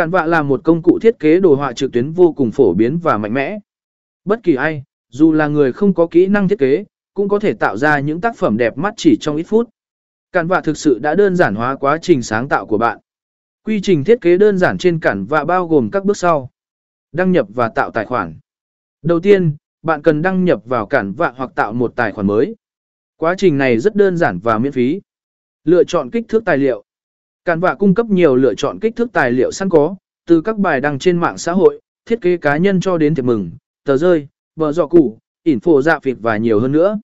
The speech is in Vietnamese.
Cản vạ là một công cụ thiết kế đồ họa trực tuyến vô cùng phổ biến và mạnh mẽ. Bất kỳ ai, dù là người không có kỹ năng thiết kế, cũng có thể tạo ra những tác phẩm đẹp mắt chỉ trong ít phút. Cản vạ thực sự đã đơn giản hóa quá trình sáng tạo của bạn. Quy trình thiết kế đơn giản trên cản vạ bao gồm các bước sau. Đăng nhập và tạo tài khoản. Đầu tiên, bạn cần đăng nhập vào cản vạ hoặc tạo một tài khoản mới. Quá trình này rất đơn giản và miễn phí. Lựa chọn kích thước tài liệu. Cản vạ cung cấp nhiều lựa chọn kích thước tài liệu sẵn có, từ các bài đăng trên mạng xã hội, thiết kế cá nhân cho đến thiệp mừng, tờ rơi, bờ dọ củ, info dạ việc và nhiều hơn nữa.